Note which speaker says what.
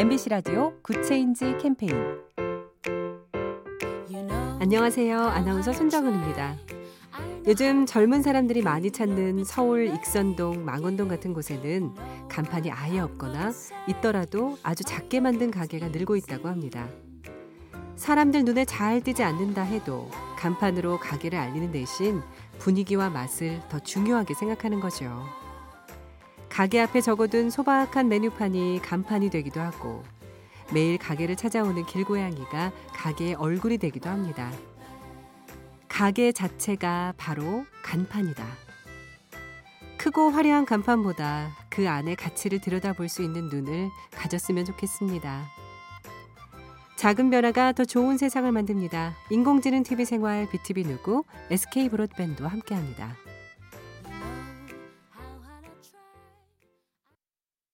Speaker 1: MBC 라디오 Good Change 캠페인
Speaker 2: 안녕하세요. 아나운서 손정은입니다. 요즘 젊은 사람들이 많이 찾는 서울 익선동, 망원동 같은 곳에는 간판이 아예 없거나 있더라도 아주 작게 만든 가게가 늘고 있다고 합니다. 사람들 눈에 잘 띄지 않는다 해도 간판으로 가게를 알리는 대신 분위기와 맛을 더 중요하게 생각하는 거죠. 가게 앞에 적어둔 소박한 메뉴판이 간판이 되기도 하고 매일 가게를 찾아오는 길고양이가 가게의 얼굴이 되기도 합니다. 가게 자체가 바로 간판이다. 크고 화려한 간판보다 그 안의 가치를 들여다볼 수 있는 눈을 가졌으면 좋겠습니다. 작은 변화가 더 좋은 세상을 만듭니다. 인공지능 TV 생활 BTV 누구 SK 브로드밴드와 함께합니다.